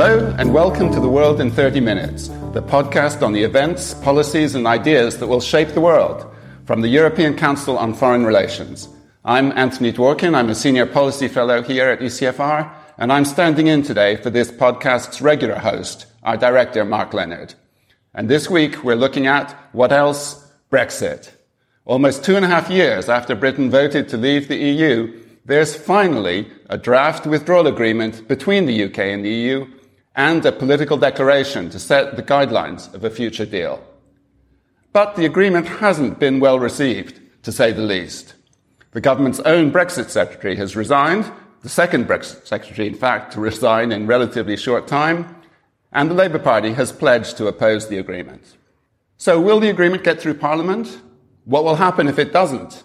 Hello, and welcome to The World in 30 Minutes, the podcast on the events, policies, and ideas that will shape the world from the European Council on Foreign Relations. I'm Anthony Dworkin. I'm a senior policy fellow here at ECFR, and I'm standing in today for this podcast's regular host, our director, Mark Leonard. And this week, we're looking at what else? Brexit. Almost two and a half years after Britain voted to leave the EU, there's finally a draft withdrawal agreement between the UK and the EU and a political declaration to set the guidelines of a future deal. But the agreement hasn't been well received, to say the least. The government's own Brexit secretary has resigned, the second Brexit secretary, in fact, to resign in relatively short time, and the Labour Party has pledged to oppose the agreement. So will the agreement get through Parliament? What will happen if it doesn't?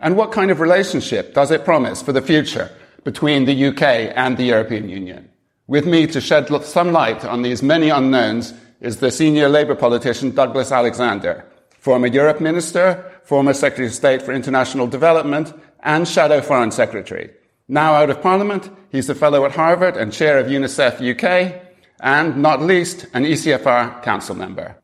And what kind of relationship does it promise for the future between the UK and the European Union? With me to shed some light on these many unknowns is the senior Labour politician Douglas Alexander, former Europe Minister, former Secretary of State for International Development, and Shadow Foreign Secretary. Now out of Parliament, he's a fellow at Harvard and chair of UNICEF UK, and not least, an ECFR council member.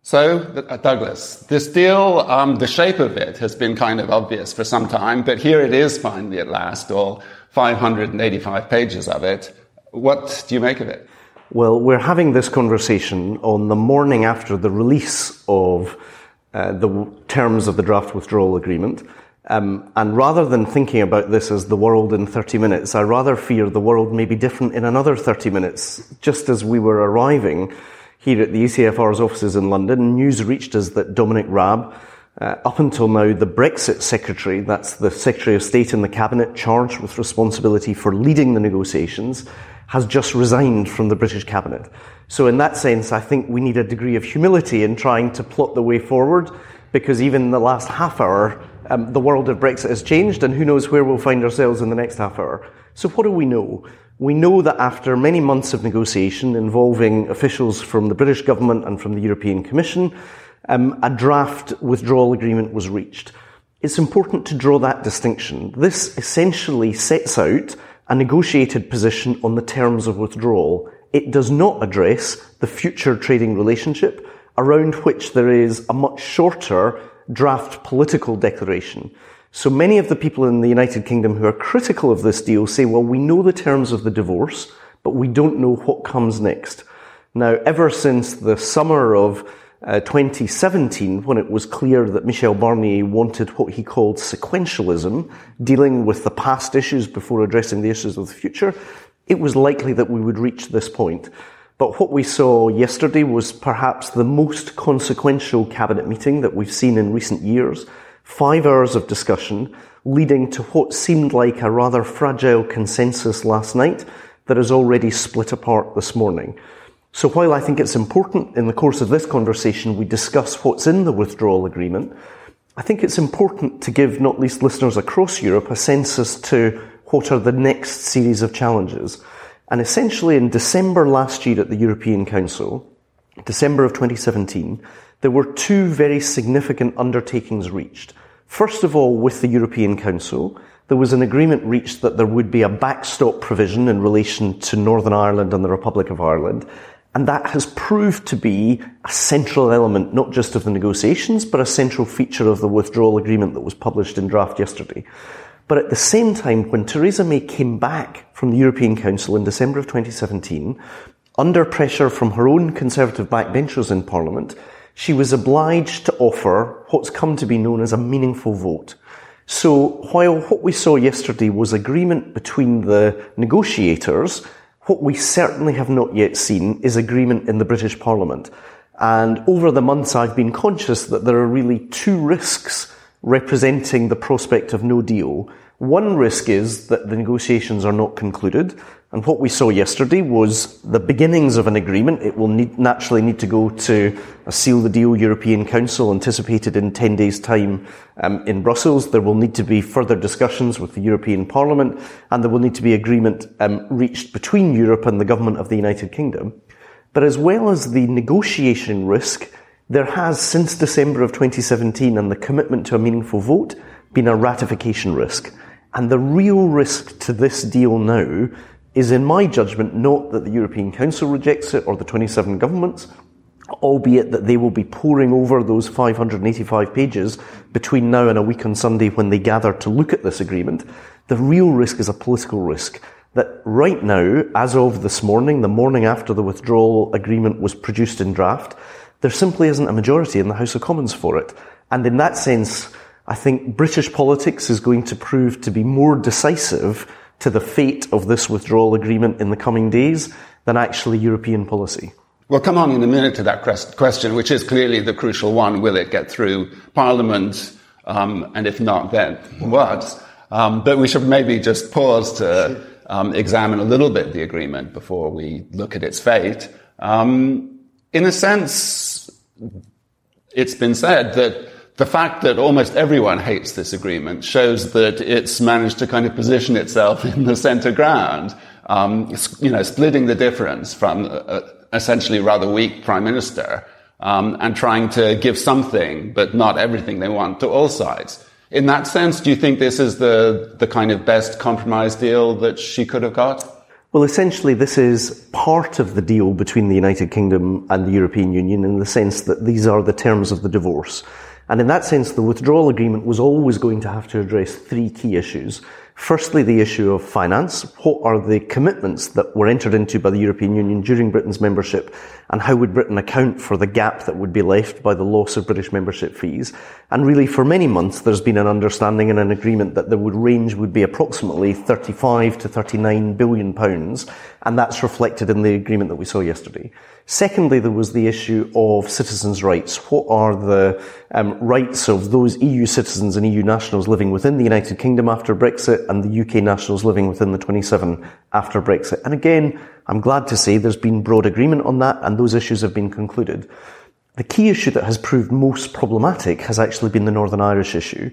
So, uh, Douglas, this deal, um, the shape of it has been kind of obvious for some time, but here it is finally at last, all 585 pages of it. What do you make of it? Well, we're having this conversation on the morning after the release of uh, the terms of the draft withdrawal agreement. Um, and rather than thinking about this as the world in 30 minutes, I rather fear the world may be different in another 30 minutes. Just as we were arriving here at the ECFR's offices in London, news reached us that Dominic Raab, uh, up until now the Brexit Secretary, that's the Secretary of State in the Cabinet charged with responsibility for leading the negotiations, has just resigned from the British Cabinet. So in that sense, I think we need a degree of humility in trying to plot the way forward, because even in the last half hour, um, the world of Brexit has changed, and who knows where we'll find ourselves in the next half hour. So what do we know? We know that after many months of negotiation involving officials from the British government and from the European Commission, um, a draft withdrawal agreement was reached. It's important to draw that distinction. This essentially sets out a negotiated position on the terms of withdrawal. It does not address the future trading relationship around which there is a much shorter draft political declaration. So many of the people in the United Kingdom who are critical of this deal say, well, we know the terms of the divorce, but we don't know what comes next. Now, ever since the summer of uh, 2017, when it was clear that Michel Barnier wanted what he called sequentialism, dealing with the past issues before addressing the issues of the future, it was likely that we would reach this point. But what we saw yesterday was perhaps the most consequential cabinet meeting that we've seen in recent years. Five hours of discussion leading to what seemed like a rather fragile consensus last night that has already split apart this morning. So while I think it's important in the course of this conversation we discuss what's in the withdrawal agreement, I think it's important to give not least listeners across Europe a sense as to what are the next series of challenges. And essentially in December last year at the European Council, December of 2017, there were two very significant undertakings reached. First of all, with the European Council, there was an agreement reached that there would be a backstop provision in relation to Northern Ireland and the Republic of Ireland, and that has proved to be a central element, not just of the negotiations, but a central feature of the withdrawal agreement that was published in draft yesterday. But at the same time, when Theresa May came back from the European Council in December of 2017, under pressure from her own conservative backbenchers in Parliament, she was obliged to offer what's come to be known as a meaningful vote. So while what we saw yesterday was agreement between the negotiators what we certainly have not yet seen is agreement in the British Parliament. And over the months, I've been conscious that there are really two risks representing the prospect of no deal. One risk is that the negotiations are not concluded, and what we saw yesterday was the beginnings of an agreement. It will need, naturally need to go to a seal the deal European Council anticipated in 10 days time um, in Brussels. There will need to be further discussions with the European Parliament and there will need to be agreement um, reached between Europe and the government of the United Kingdom. But as well as the negotiation risk, there has since December of 2017 and the commitment to a meaningful vote been a ratification risk. And the real risk to this deal now is, in my judgment, not that the European Council rejects it or the 27 governments, albeit that they will be poring over those 585 pages between now and a week on Sunday when they gather to look at this agreement. The real risk is a political risk. That right now, as of this morning, the morning after the withdrawal agreement was produced in draft, there simply isn't a majority in the House of Commons for it. And in that sense, I think British politics is going to prove to be more decisive to the fate of this withdrawal agreement in the coming days than actually European policy. We'll come on in a minute to that question, which is clearly the crucial one. Will it get through Parliament? Um, and if not, then what? Um, but we should maybe just pause to um, examine a little bit the agreement before we look at its fate. Um, in a sense, it's been said that the fact that almost everyone hates this agreement shows that it's managed to kind of position itself in the center ground, um, you know, splitting the difference from a, essentially rather weak prime minister um, and trying to give something, but not everything they want to all sides. In that sense, do you think this is the, the kind of best compromise deal that she could have got? Well, essentially, this is part of the deal between the United Kingdom and the European Union in the sense that these are the terms of the divorce. And in that sense, the withdrawal agreement was always going to have to address three key issues. Firstly, the issue of finance. What are the commitments that were entered into by the European Union during Britain's membership? And how would Britain account for the gap that would be left by the loss of British membership fees? And really, for many months, there's been an understanding and an agreement that the range would be approximately 35 to 39 billion pounds. And that's reflected in the agreement that we saw yesterday. Secondly, there was the issue of citizens' rights. What are the um, rights of those EU citizens and EU nationals living within the United Kingdom after Brexit and the UK nationals living within the 27 after Brexit? And again, I'm glad to say there's been broad agreement on that and those issues have been concluded. The key issue that has proved most problematic has actually been the Northern Irish issue.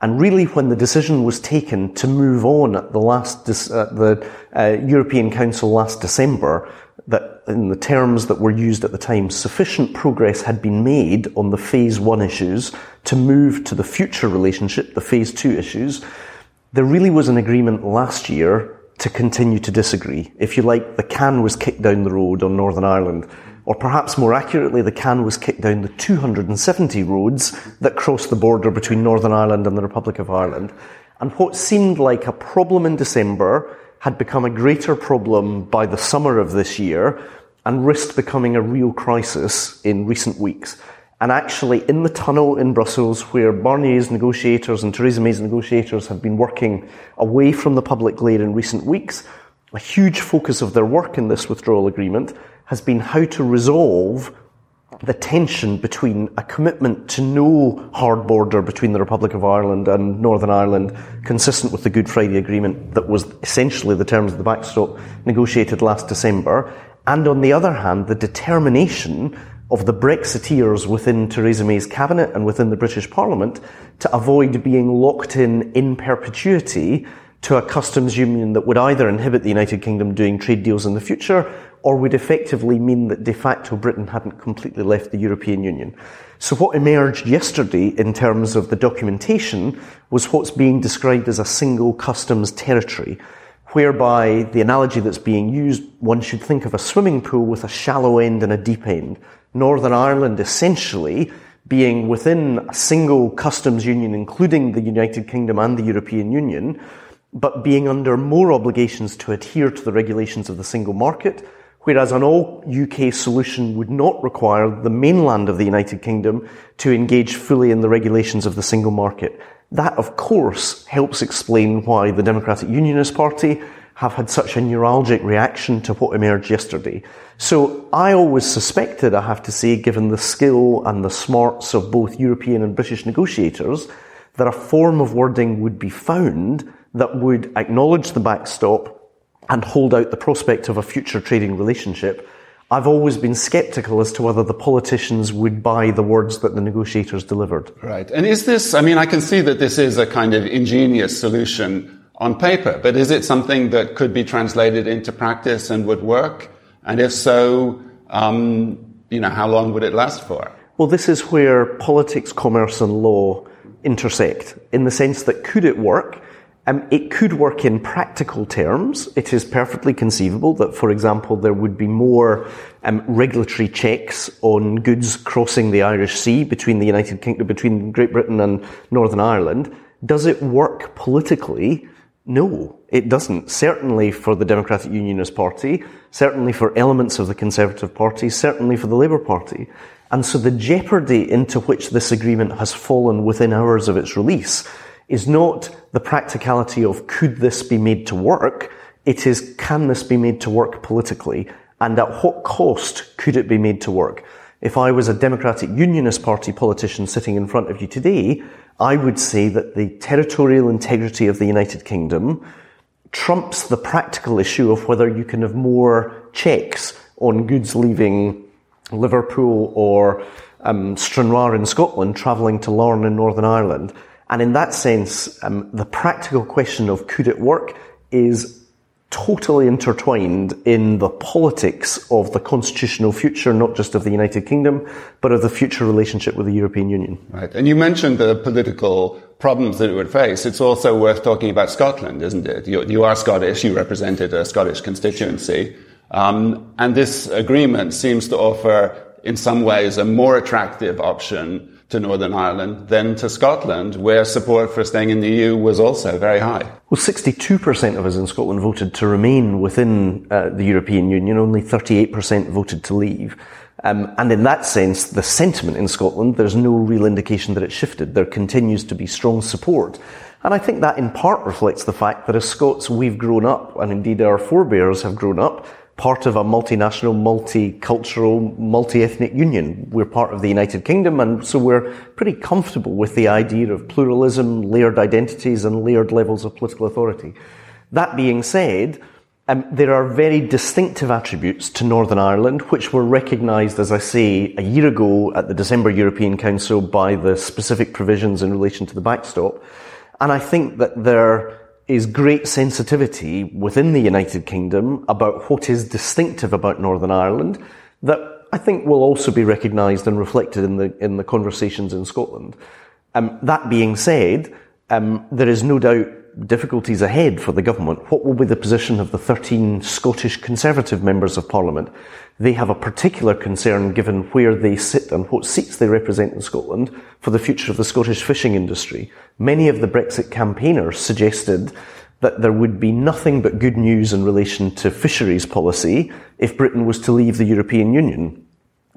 And really, when the decision was taken to move on at the last, uh, the uh, European Council last December, that in the terms that were used at the time, sufficient progress had been made on the phase one issues to move to the future relationship, the phase two issues. There really was an agreement last year to continue to disagree. If you like, the can was kicked down the road on Northern Ireland. Or perhaps more accurately, the can was kicked down the 270 roads that cross the border between Northern Ireland and the Republic of Ireland. And what seemed like a problem in December had become a greater problem by the summer of this year and risked becoming a real crisis in recent weeks. And actually, in the tunnel in Brussels, where Barnier's negotiators and Theresa May's negotiators have been working away from the public glare in recent weeks, a huge focus of their work in this withdrawal agreement has been how to resolve the tension between a commitment to no hard border between the Republic of Ireland and Northern Ireland, consistent with the Good Friday Agreement that was essentially the terms of the backstop negotiated last December, and on the other hand, the determination of the Brexiteers within Theresa May's cabinet and within the British Parliament to avoid being locked in in perpetuity to a customs union that would either inhibit the United Kingdom doing trade deals in the future or would effectively mean that de facto Britain hadn't completely left the European Union. So what emerged yesterday in terms of the documentation was what's being described as a single customs territory, whereby the analogy that's being used, one should think of a swimming pool with a shallow end and a deep end. Northern Ireland essentially being within a single customs union, including the United Kingdom and the European Union, but being under more obligations to adhere to the regulations of the single market, whereas an all UK solution would not require the mainland of the United Kingdom to engage fully in the regulations of the single market. That, of course, helps explain why the Democratic Unionist Party have had such a neuralgic reaction to what emerged yesterday. So I always suspected, I have to say, given the skill and the smarts of both European and British negotiators, that a form of wording would be found that would acknowledge the backstop and hold out the prospect of a future trading relationship, I've always been skeptical as to whether the politicians would buy the words that the negotiators delivered. Right. And is this, I mean, I can see that this is a kind of ingenious solution on paper, but is it something that could be translated into practice and would work? And if so, um, you know, how long would it last for? Well, this is where politics, commerce, and law intersect in the sense that could it work? Um, it could work in practical terms. It is perfectly conceivable that, for example, there would be more um, regulatory checks on goods crossing the Irish Sea between the United Kingdom, between Great Britain and Northern Ireland. Does it work politically? No, it doesn't. Certainly for the Democratic Unionist Party, certainly for elements of the Conservative Party, certainly for the Labour Party. And so the jeopardy into which this agreement has fallen within hours of its release is not the practicality of could this be made to work? It is can this be made to work politically? And at what cost could it be made to work? If I was a Democratic Unionist Party politician sitting in front of you today, I would say that the territorial integrity of the United Kingdom trumps the practical issue of whether you can have more checks on goods leaving Liverpool or um, Stranraer in Scotland travelling to Larne in Northern Ireland. And in that sense, um, the practical question of could it work is totally intertwined in the politics of the constitutional future, not just of the United Kingdom, but of the future relationship with the European Union. Right. And you mentioned the political problems that it would face. It's also worth talking about Scotland, isn't it? You, you are Scottish. You represented a Scottish constituency. Um, and this agreement seems to offer, in some ways, a more attractive option to Northern Ireland than to Scotland, where support for staying in the EU was also very high. Well, 62% of us in Scotland voted to remain within uh, the European Union, only 38% voted to leave. Um, and in that sense, the sentiment in Scotland, there's no real indication that it shifted. There continues to be strong support. And I think that in part reflects the fact that as Scots, we've grown up, and indeed our forebears have grown up, part of a multinational, multicultural, multi-ethnic union. We're part of the United Kingdom, and so we're pretty comfortable with the idea of pluralism, layered identities, and layered levels of political authority. That being said, um, there are very distinctive attributes to Northern Ireland, which were recognised, as I say, a year ago at the December European Council by the specific provisions in relation to the backstop. And I think that there is great sensitivity within the United Kingdom about what is distinctive about Northern Ireland that I think will also be recognised and reflected in the in the conversations in Scotland. Um, that being said, um, there is no doubt difficulties ahead for the government. What will be the position of the 13 Scottish Conservative members of Parliament? They have a particular concern given where they sit and what seats they represent in Scotland for the future of the Scottish fishing industry. Many of the Brexit campaigners suggested that there would be nothing but good news in relation to fisheries policy if Britain was to leave the European Union.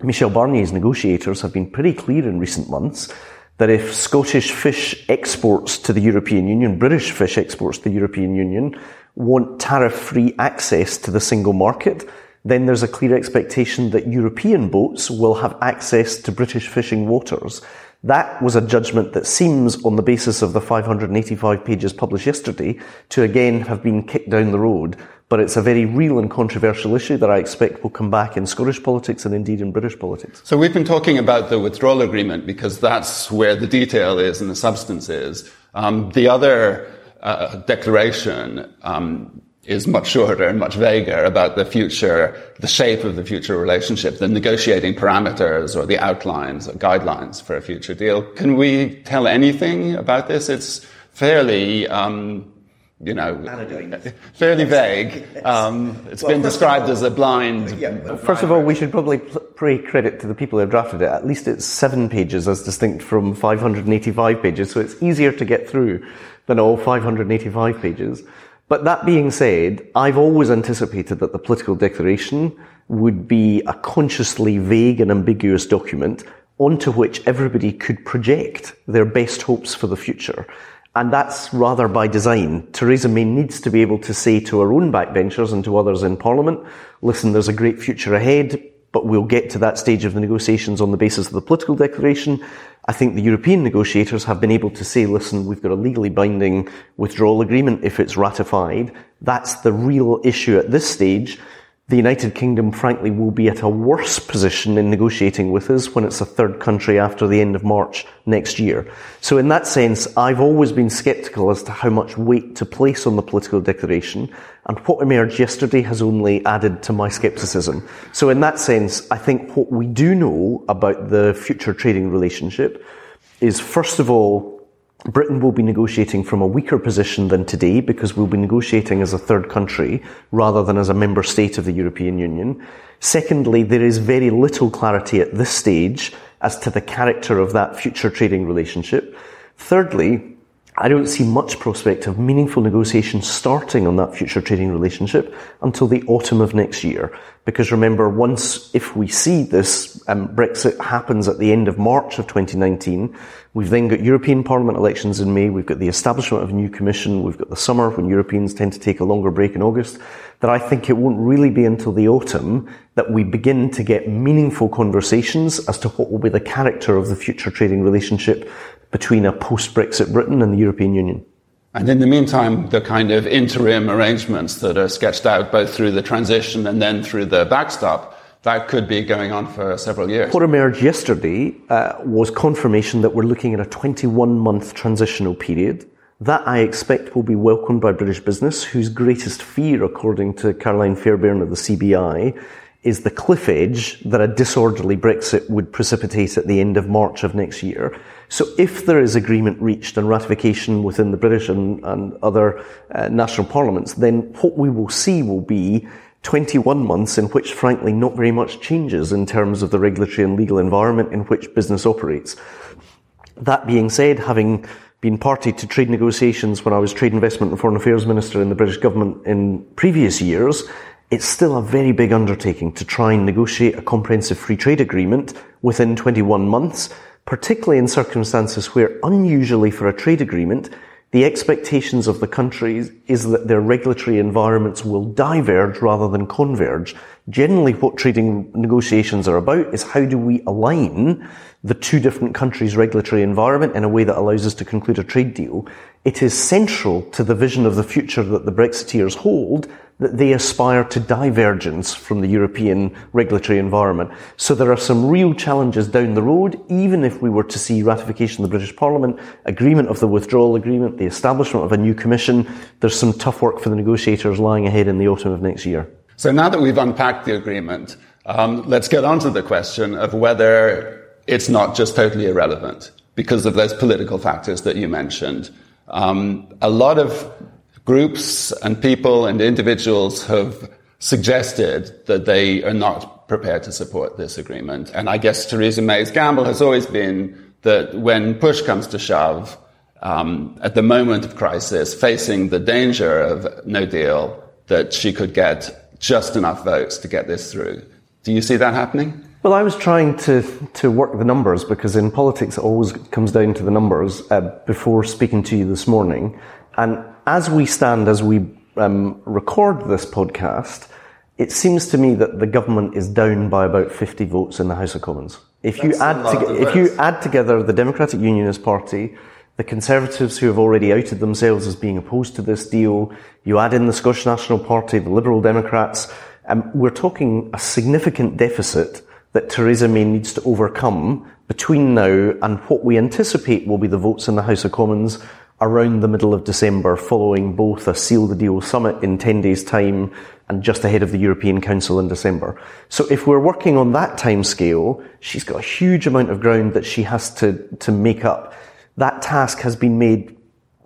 Michel Barnier's negotiators have been pretty clear in recent months that if Scottish fish exports to the European Union, British fish exports to the European Union, want tariff-free access to the single market, then there's a clear expectation that European boats will have access to British fishing waters. That was a judgment that seems, on the basis of the 585 pages published yesterday, to again have been kicked down the road. But it's a very real and controversial issue that I expect will come back in Scottish politics and indeed in British politics. So we've been talking about the withdrawal agreement because that's where the detail is and the substance is. Um, the other uh, declaration um, is much shorter and much vaguer about the future, the shape of the future relationship, the negotiating parameters or the outlines or guidelines for a future deal. Can we tell anything about this? It's fairly, um, you know, fairly vague. Um, it's well, been described all, as a blind. Yeah, first of all, we should probably pay credit to the people who have drafted it. At least it's seven pages as distinct from 585 pages, so it's easier to get through than all 585 pages. But that being said, I've always anticipated that the political declaration would be a consciously vague and ambiguous document onto which everybody could project their best hopes for the future. And that's rather by design. Theresa May needs to be able to say to her own backbenchers and to others in Parliament, listen, there's a great future ahead, but we'll get to that stage of the negotiations on the basis of the political declaration. I think the European negotiators have been able to say, listen, we've got a legally binding withdrawal agreement if it's ratified. That's the real issue at this stage the United Kingdom, frankly, will be at a worse position in negotiating with us when it's a third country after the end of March next year. So in that sense, I've always been sceptical as to how much weight to place on the political declaration, and what emerged yesterday has only added to my scepticism. So in that sense, I think what we do know about the future trading relationship is, first of all, Britain will be negotiating from a weaker position than today because we'll be negotiating as a third country rather than as a member state of the European Union. Secondly, there is very little clarity at this stage as to the character of that future trading relationship. Thirdly, I don't see much prospect of meaningful negotiations starting on that future trading relationship until the autumn of next year. Because remember, once, if we see this um, Brexit happens at the end of March of 2019, we've then got European Parliament elections in May, we've got the establishment of a new commission, we've got the summer when Europeans tend to take a longer break in August, that I think it won't really be until the autumn that we begin to get meaningful conversations as to what will be the character of the future trading relationship between a post-Brexit Britain and the European Union. And in the meantime, the kind of interim arrangements that are sketched out both through the transition and then through the backstop, that could be going on for several years. What emerged yesterday uh, was confirmation that we're looking at a 21 month transitional period. That I expect will be welcomed by British business, whose greatest fear, according to Carolyn Fairbairn of the CBI, is the cliff edge that a disorderly Brexit would precipitate at the end of March of next year. So if there is agreement reached and ratification within the British and, and other uh, national parliaments, then what we will see will be 21 months in which, frankly, not very much changes in terms of the regulatory and legal environment in which business operates. That being said, having been party to trade negotiations when I was Trade Investment and Foreign Affairs Minister in the British government in previous years, it's still a very big undertaking to try and negotiate a comprehensive free trade agreement within 21 months, particularly in circumstances where, unusually for a trade agreement, the expectations of the countries is that their regulatory environments will diverge rather than converge. Generally, what trading negotiations are about is how do we align the two different countries' regulatory environment in a way that allows us to conclude a trade deal. It is central to the vision of the future that the Brexiteers hold that they aspire to divergence from the European regulatory environment. So there are some real challenges down the road, even if we were to see ratification of the British Parliament, agreement of the withdrawal agreement, the establishment of a new commission. There's some tough work for the negotiators lying ahead in the autumn of next year. So now that we've unpacked the agreement, um, let's get on to the question of whether it's not just totally irrelevant because of those political factors that you mentioned. Um, a lot of groups and people and individuals have suggested that they are not prepared to support this agreement. And I guess Theresa May's gamble has always been that when push comes to shove, um, at the moment of crisis, facing the danger of no deal, that she could get just enough votes to get this through. Do you see that happening? Well, I was trying to, to work the numbers because in politics it always comes down to the numbers uh, before speaking to you this morning. And as we stand, as we um, record this podcast, it seems to me that the government is down by about 50 votes in the House of Commons. If you add to, if you add together the Democratic Unionist Party, the Conservatives who have already outed themselves as being opposed to this deal, you add in the Scottish National Party, the Liberal Democrats, um, we're talking a significant deficit that Theresa May needs to overcome between now and what we anticipate will be the votes in the House of Commons around the middle of December following both a Seal the Deal summit in 10 days' time and just ahead of the European Council in December. So if we're working on that time scale, she's got a huge amount of ground that she has to, to make up. That task has been made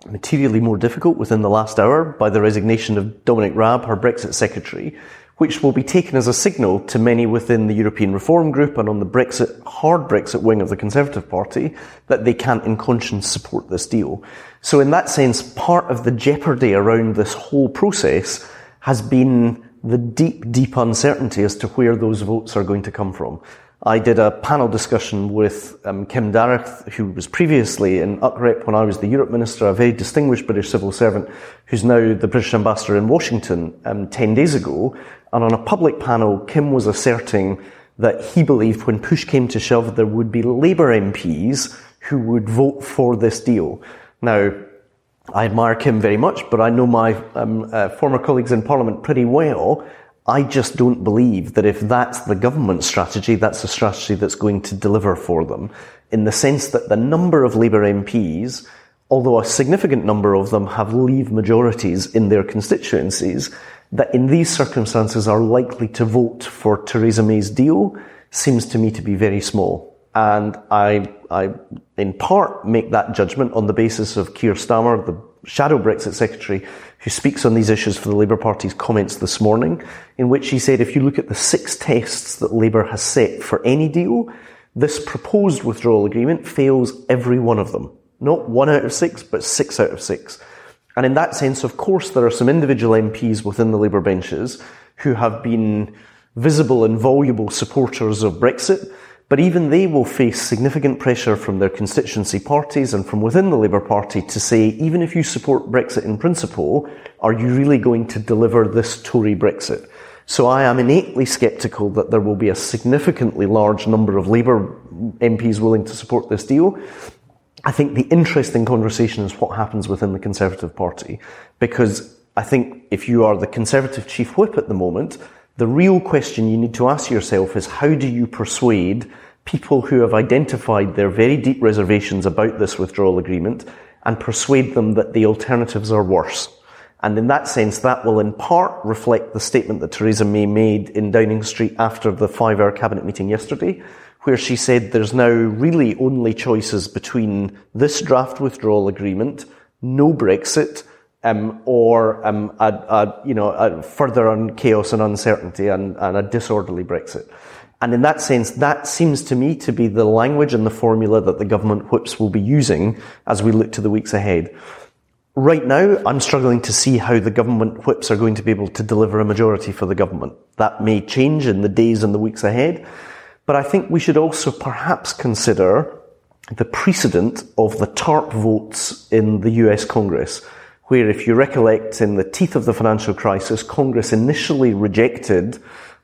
materially more difficult within the last hour by the resignation of Dominic Raab, her Brexit secretary, which will be taken as a signal to many within the European Reform Group and on the Brexit, hard Brexit wing of the Conservative Party that they can't in conscience support this deal. So in that sense, part of the jeopardy around this whole process has been the deep, deep uncertainty as to where those votes are going to come from. I did a panel discussion with um, Kim Darroch, who was previously in UKREP when I was the Europe Minister, a very distinguished British civil servant, who's now the British Ambassador in Washington, um, 10 days ago. And on a public panel, Kim was asserting that he believed when push came to shove, there would be Labour MPs who would vote for this deal. Now, I admire Kim very much, but I know my um, uh, former colleagues in Parliament pretty well, I just don't believe that if that's the government strategy, that's a strategy that's going to deliver for them. In the sense that the number of Labour MPs, although a significant number of them have leave majorities in their constituencies, that in these circumstances are likely to vote for Theresa May's deal seems to me to be very small. And I I, in part, make that judgment on the basis of Keir Starmer, the shadow Brexit secretary, who speaks on these issues for the Labour Party's comments this morning, in which he said if you look at the six tests that Labour has set for any deal, this proposed withdrawal agreement fails every one of them. Not one out of six, but six out of six. And in that sense, of course, there are some individual MPs within the Labour benches who have been visible and voluble supporters of Brexit, but even they will face significant pressure from their constituency parties and from within the Labour Party to say, even if you support Brexit in principle, are you really going to deliver this Tory Brexit? So I am innately sceptical that there will be a significantly large number of Labour MPs willing to support this deal. I think the interesting conversation is what happens within the Conservative Party, because I think if you are the Conservative chief whip at the moment, the real question you need to ask yourself is how do you persuade people who have identified their very deep reservations about this withdrawal agreement and persuade them that the alternatives are worse? And in that sense, that will in part reflect the statement that Theresa May made in Downing Street after the five hour cabinet meeting yesterday, where she said there's now really only choices between this draft withdrawal agreement, no Brexit, um, or um, a, a, you know a further on chaos and uncertainty and, and a disorderly Brexit. And in that sense, that seems to me to be the language and the formula that the government whips will be using as we look to the weeks ahead. Right now, I'm struggling to see how the government whips are going to be able to deliver a majority for the government. That may change in the days and the weeks ahead. But I think we should also perhaps consider the precedent of the TARP votes in the US Congress where, if you recollect, in the teeth of the financial crisis, Congress initially rejected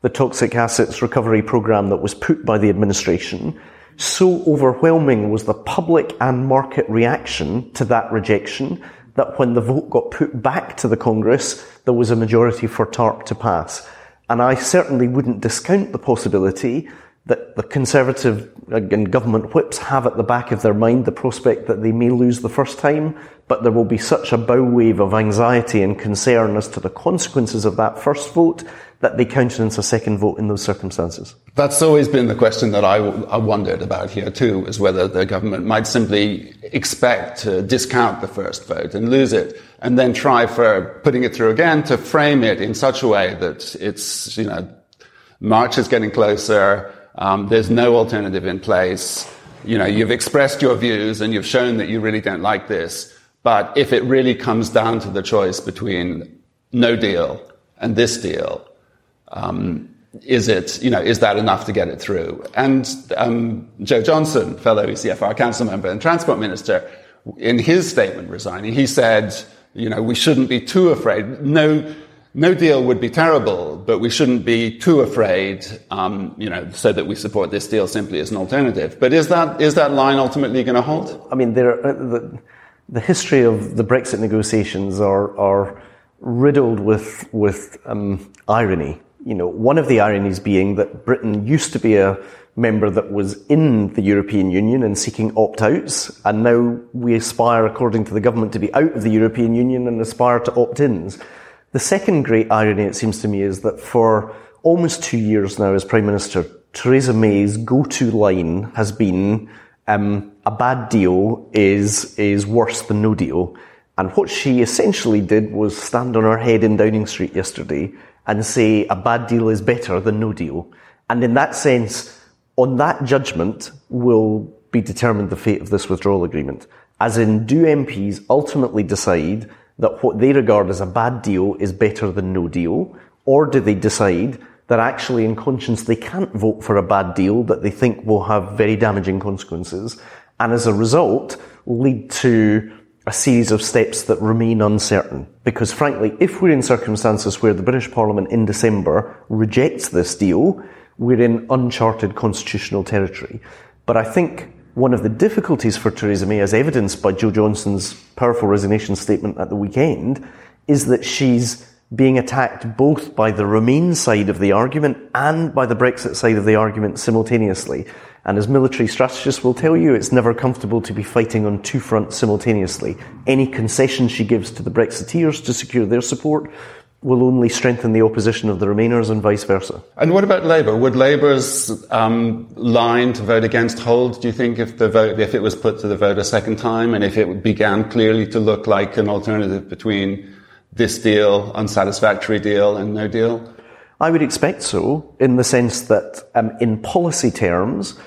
the toxic assets recovery program that was put by the administration. So overwhelming was the public and market reaction to that rejection that when the vote got put back to the Congress, there was a majority for TARP to pass. And I certainly wouldn't discount the possibility that the Conservative and government whips have at the back of their mind the prospect that they may lose the first time, but there will be such a bow wave of anxiety and concern as to the consequences of that first vote that they countenance a second vote in those circumstances. That's always been the question that I, I wondered about here too, is whether the government might simply expect to discount the first vote and lose it, and then try for putting it through again to frame it in such a way that it's, you know, March is getting closer, um, there's no alternative in place. You know, you've expressed your views and you've shown that you really don't like this. But if it really comes down to the choice between no deal and this deal, um, is it, you know, is that enough to get it through? And um, Jo Johnson, fellow ECFR council member and transport minister, in his statement resigning, he said, you know, we shouldn't be too afraid. No, no deal would be terrible, but we shouldn't be too afraid, um, you know, so that we support this deal simply as an alternative. But is that is that line ultimately going to hold? I mean, there uh, the, the history of the Brexit negotiations are are riddled with with um, irony. You know, one of the ironies being that Britain used to be a member that was in the European Union and seeking opt-outs, and now we aspire, according to the government, to be out of the European Union and aspire to opt-ins. The second great irony, it seems to me, is that for almost two years now as Prime Minister, Theresa May's go-to line has been um, a bad deal is is worse than no deal. And what she essentially did was stand on her head in Downing Street yesterday and say a bad deal is better than no deal. And in that sense, on that judgment will be determined the fate of this withdrawal agreement. As in, do MPs ultimately decide that what they regard as a bad deal is better than no deal? Or do they decide that actually in conscience they can't vote for a bad deal that they think will have very damaging consequences and as a result lead to a series of steps that remain uncertain. Because frankly, if we're in circumstances where the British Parliament in December rejects this deal, we're in uncharted constitutional territory. But I think one of the difficulties for Theresa May, as evidenced by Jo Johnson's powerful resignation statement at the weekend, is that she's being attacked both by the Remain side of the argument and by the Brexit side of the argument simultaneously. And as military strategists will tell you, it's never comfortable to be fighting on two fronts simultaneously. Any concession she gives to the Brexiteers to secure their support will only strengthen the opposition of the Remainers and vice versa. And what about Labour? Would Labour's um, line to vote against hold? Do you think if the vote, if it was put to the vote a second time, and if it began clearly to look like an alternative between this deal, unsatisfactory deal, and no deal? I would expect so, in the sense that, um, in policy terms,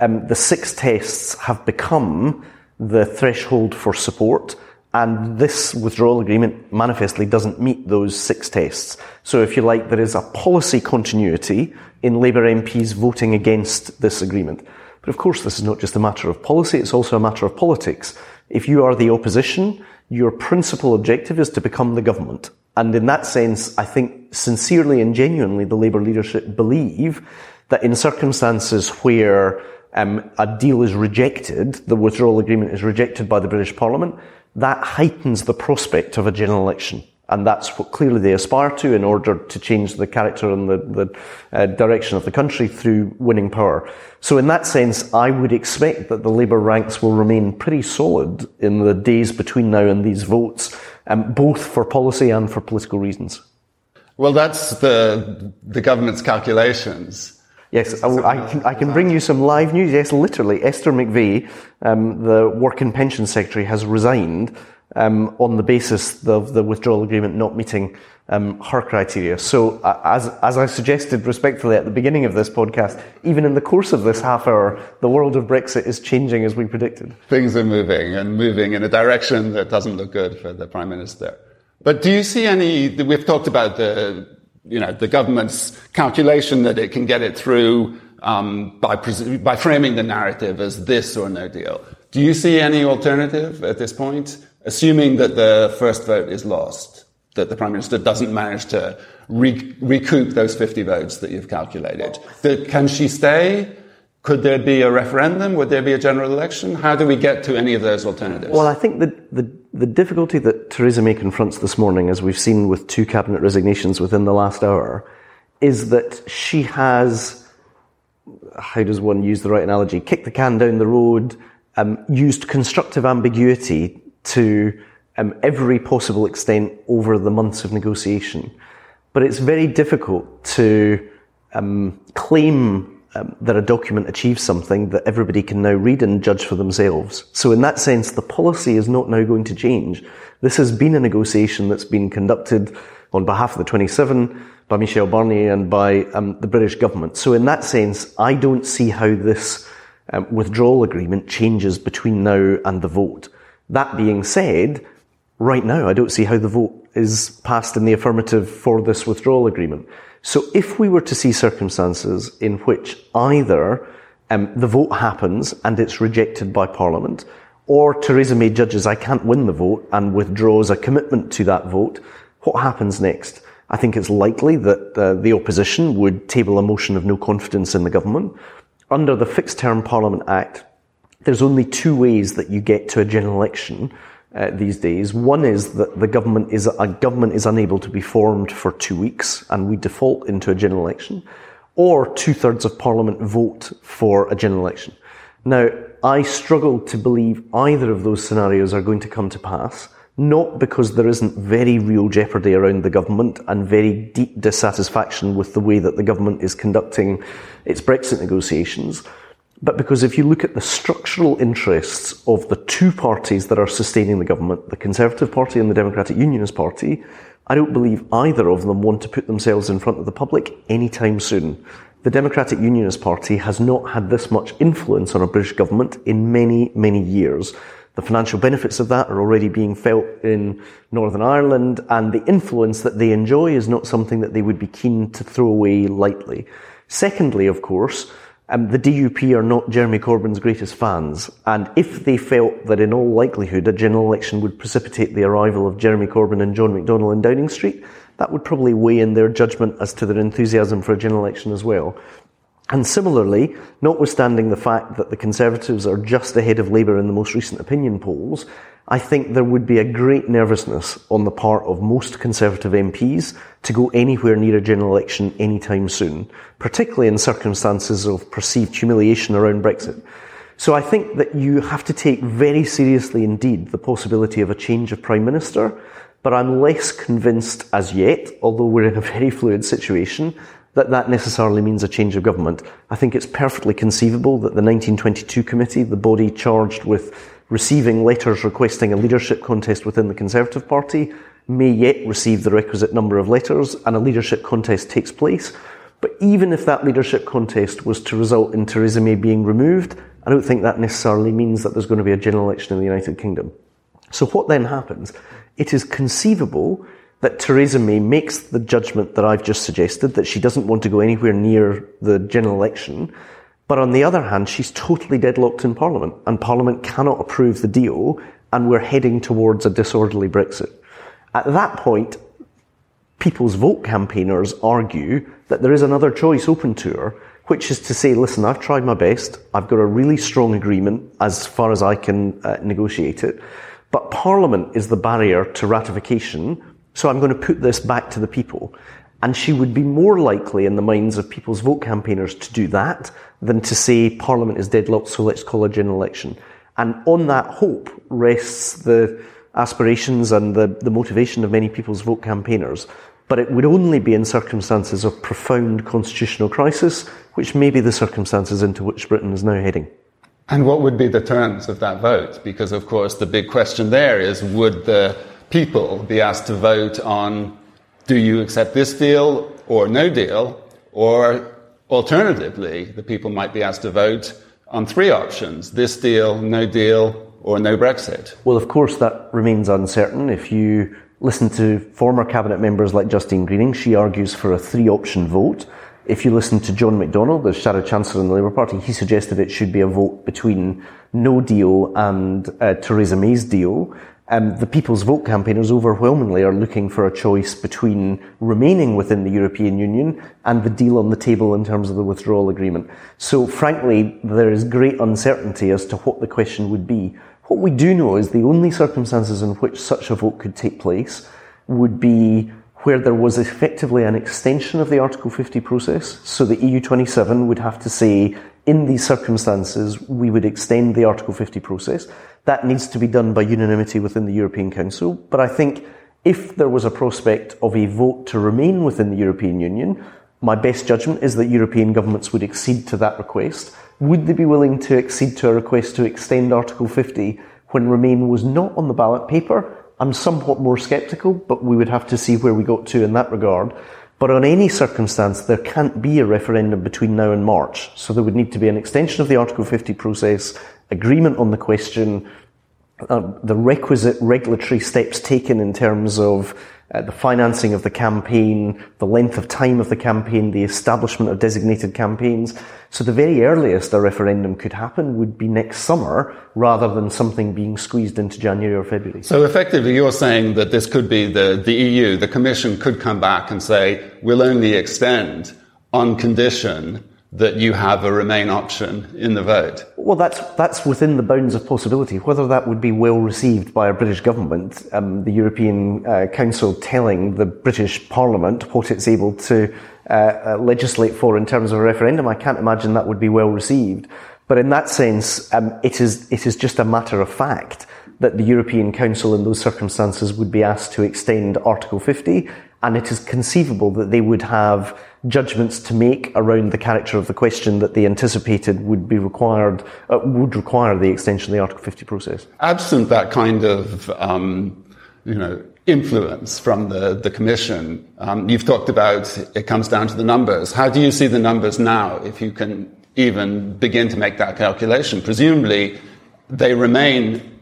um, the six tests have become the threshold for support and this withdrawal agreement manifestly doesn't meet those six tests. So, if you like, there is a policy continuity in Labour MPs voting against this agreement. But of course, this is not just a matter of policy, it's also a matter of politics. If you are the opposition, your principal objective is to become the government. And in that sense, I think sincerely and genuinely the Labour leadership believe that in circumstances where um, a deal is rejected, the withdrawal agreement is rejected by the British Parliament, that heightens the prospect of a general election. And that's what clearly they aspire to in order to change the character and the, the uh, direction of the country through winning power. So in that sense, I would expect that the Labour ranks will remain pretty solid in the days between now and these votes, um, both for policy and for political reasons. Well, that's the, the government's calculations. Yes, I, I, can, I can bring you some live news. Yes, literally, Esther McVey, um, the Work and Pension Secretary, has resigned um, on the basis of the withdrawal agreement not meeting um, her criteria. So, uh, as, as I suggested respectfully at the beginning of this podcast, even in the course of this half hour, the world of Brexit is changing as we predicted. Things are moving and moving in a direction that doesn't look good for the Prime Minister. But do you see any, we've talked about the you know, the government's calculation that it can get it through um, by, by framing the narrative as this or no deal. Do you see any alternative at this point, assuming that the first vote is lost, that the Prime Minister doesn't manage to re- recoup those 50 votes that you've calculated? Can she stay? Could there be a referendum? Would there be a general election? How do we get to any of those alternatives? Well, I think that the, the difficulty that Theresa May confronts this morning, as we've seen with two cabinet resignations within the last hour, is that she has, how does one use the right analogy, kicked the can down the road, um, used constructive ambiguity to um, every possible extent over the months of negotiation. But it's very difficult to um, claim um, that a document achieves something that everybody can now read and judge for themselves. So in that sense, the policy is not now going to change. This has been a negotiation that's been conducted on behalf of the 27 by Michel Barnier and by um, the British government. So in that sense, I don't see how this um, withdrawal agreement changes between now and the vote. That being said, right now, I don't see how the vote is passed in the affirmative for this withdrawal agreement. So if we were to see circumstances in which either um, the vote happens and it's rejected by Parliament, or Theresa May judges I can't win the vote and withdraws a commitment to that vote, what happens next? I think it's likely that uh, the opposition would table a motion of no confidence in the government. Under the Fixed Term Parliament Act, there's only two ways that you get to a general election uh, these days. One is that the government is a government is unable to be formed for two weeks, and we default into a general election, or two thirds of Parliament vote for a general election. Now, I struggle to believe either of those scenarios are going to come to pass. Not because there isn't very real jeopardy around the government and very deep dissatisfaction with the way that the government is conducting its Brexit negotiations, but because if you look at the structural interests of the two parties that are sustaining the government, the Conservative Party and the Democratic Unionist Party, I don't believe either of them want to put themselves in front of the public anytime soon. The Democratic Unionist Party has not had this much influence on a British government in many, many years. The financial benefits of that are already being felt in Northern Ireland, and the influence that they enjoy is not something that they would be keen to throw away lightly. Secondly, of course, um, the DUP are not Jeremy Corbyn's greatest fans, and if they felt that in all likelihood a general election would precipitate the arrival of Jeremy Corbyn and John McDonnell in Downing Street, that would probably weigh in their judgment as to their enthusiasm for a general election as well. And similarly, notwithstanding the fact that the Conservatives are just ahead of Labour in the most recent opinion polls, I think there would be a great nervousness on the part of most Conservative MPs to go anywhere near a general election anytime soon, particularly in circumstances of perceived humiliation around Brexit. So I think that you have to take very seriously indeed the possibility of a change of Prime Minister But I'm less convinced as yet, although we're in a very fluid situation, that that necessarily means a change of government. I think it's perfectly conceivable that the 1922 committee, the body charged with receiving letters requesting a leadership contest within the Conservative Party, may yet receive the requisite number of letters and a leadership contest takes place. But even if that leadership contest was to result in Theresa May being removed, I don't think that necessarily means that there's going to be a general election in the United Kingdom. So what then happens? It is conceivable that Theresa May makes the judgment that I've just suggested, that she doesn't want to go anywhere near the general election. But on the other hand, she's totally deadlocked in Parliament, and Parliament cannot approve the deal, and we're heading towards a disorderly Brexit. At that point, people's vote campaigners argue that there is another choice open to her, which is to say, listen, I've tried my best. I've got a really strong agreement as far as I can uh, negotiate it. But Parliament is the barrier to ratification. So I'm going to put this back to the people. And she would be more likely in the minds of people's vote campaigners to do that than to say Parliament is deadlocked, so let's call a general election. And on that hope rests the aspirations and the, the motivation of many people's vote campaigners. But it would only be in circumstances of profound constitutional crisis, which may be the circumstances into which Britain is now heading. And what would be the terms of that vote? Because, of course, the big question there is would the people be asked to vote on do you accept this deal or no deal? Or alternatively, the people might be asked to vote on three options this deal, no deal, or no Brexit? Well, of course, that remains uncertain. If you listen to former cabinet members like Justine Greening, she argues for a three option vote. If you listen to John McDonnell, the Shadow Chancellor in the Labour Party, he suggested it should be a vote between no deal and uh, Theresa May's deal. Um, the People's Vote campaigners overwhelmingly are looking for a choice between remaining within the European Union and the deal on the table in terms of the withdrawal agreement. So frankly, there is great uncertainty as to what the question would be. What we do know is the only circumstances in which such a vote could take place would be where there was effectively an extension of the Article 50 process. So the EU27 would have to say, in these circumstances, we would extend the Article 50 process. That needs to be done by unanimity within the European Council. But I think if there was a prospect of a vote to remain within the European Union, my best judgment is that European governments would accede to that request. Would they be willing to accede to a request to extend Article 50 when Remain was not on the ballot paper? I'm somewhat more sceptical, but we would have to see where we got to in that regard. But on any circumstance, there can't be a referendum between now and March. So there would need to be an extension of the Article 50 process, agreement on the question, uh, the requisite regulatory steps taken in terms of uh, the financing of the campaign, the length of time of the campaign, the establishment of designated campaigns. So the very earliest a referendum could happen would be next summer rather than something being squeezed into January or February. So effectively you're saying that this could be the, the EU, the Commission could come back and say, we'll only extend on condition that you have a remain option in the vote? Well, that's that's within the bounds of possibility. Whether that would be well received by a British government, um, the European uh, Council telling the British Parliament what it's able to uh, uh, legislate for in terms of a referendum, I can't imagine that would be well received. But in that sense, um, it is it is just a matter of fact that the European Council in those circumstances would be asked to extend Article 50, and it is conceivable that they would have judgments to make around the character of the question that they anticipated would be required, uh, would require the extension of the Article 50 process. Absent that kind of, um, you know, influence from the, the Commission, um, you've talked about it comes down to the numbers. How do you see the numbers now, if you can even begin to make that calculation? Presumably, they remain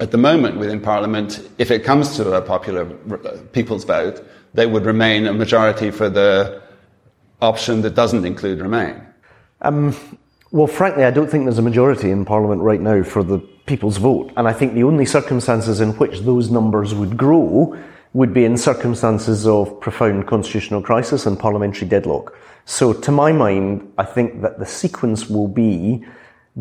at the moment within Parliament, if it comes to a popular uh, people's vote, they would remain a majority for the option that doesn't include Remain? Um, well, frankly, I don't think there's a majority in Parliament right now for the people's vote. And I think the only circumstances in which those numbers would grow would be in circumstances of profound constitutional crisis and parliamentary deadlock. So, to my mind, I think that the sequence will be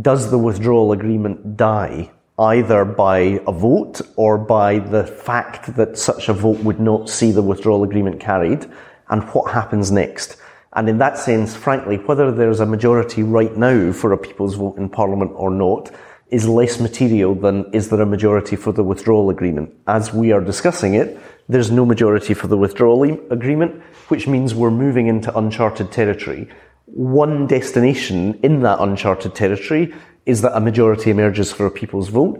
does the withdrawal agreement die either by a vote or by the fact that such a vote would not see the withdrawal agreement carried, and what happens next? And in that sense, frankly, whether there's a majority right now for a people's vote in Parliament or not, is less material than is there a majority for the withdrawal agreement. As we are discussing it, there's no majority for the withdrawal agreement, which means we're moving into uncharted territory. One destination in that uncharted territory is that a majority emerges for a people's vote.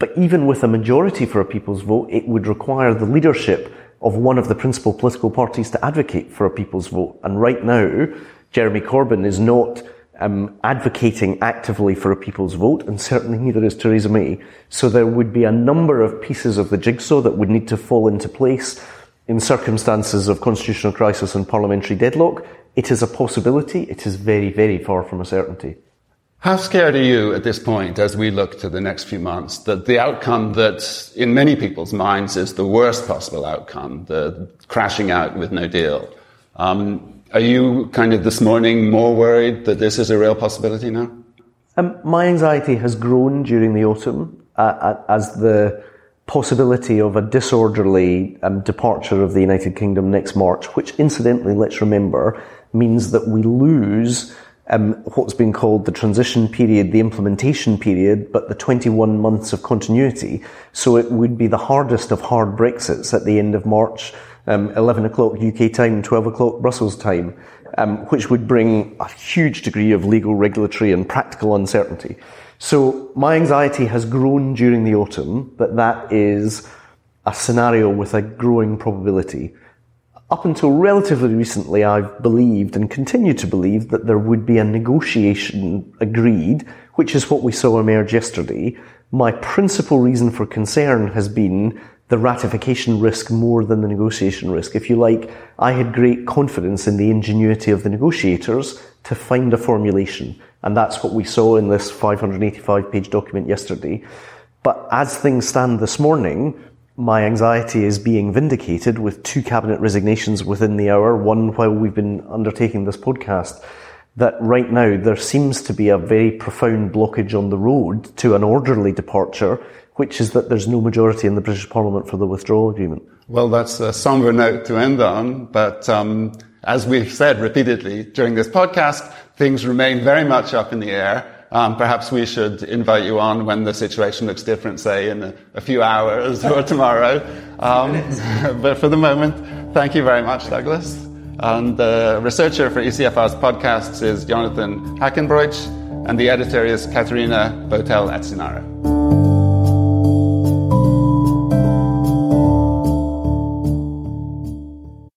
But even with a majority for a people's vote, it would require the leadership of one of the principal political parties to advocate for a people's vote. And right now, Jeremy Corbyn is not um, advocating actively for a people's vote, and certainly neither is Theresa May. So there would be a number of pieces of the jigsaw that would need to fall into place in circumstances of constitutional crisis and parliamentary deadlock. It is a possibility. It is very, very far from a certainty. How scared are you at this point as we look to the next few months that the outcome that in many people's minds is the worst possible outcome, the crashing out with no deal? Um, are you kind of this morning more worried that this is a real possibility now? Um, my anxiety has grown during the autumn uh, uh, as the possibility of a disorderly um, departure of the United Kingdom next March, which incidentally, let's remember, means that we lose um, what's been called the transition period, the implementation period, but the 21 months of continuity. So it would be the hardest of hard Brexits at the end of March um, 11 o'clock UK time, 12 o'clock Brussels time, um, which would bring a huge degree of legal, regulatory, and practical uncertainty. So my anxiety has grown during the autumn that that is a scenario with a growing probability. Up until relatively recently, I've believed and continue to believe that there would be a negotiation agreed, which is what we saw emerge yesterday. My principal reason for concern has been the ratification risk more than the negotiation risk. If you like, I had great confidence in the ingenuity of the negotiators to find a formulation. And that's what we saw in this 585 page document yesterday. But as things stand this morning, my anxiety is being vindicated with two cabinet resignations within the hour, one while we've been undertaking this podcast, that right now there seems to be a very profound blockage on the road to an orderly departure which is that there's no majority in the British Parliament for the withdrawal agreement. Well, that's a somber note to end on, but um, as we've said repeatedly during this podcast, things remain very much up in the air. Um, perhaps we should invite you on when the situation looks different, say in a, a few hours or tomorrow. Um, but for the moment, thank you very much, Douglas. And the researcher for ECFR's podcasts is Jonathan Hackenbroich, and the editor is Katharina Botel Azzinnaro.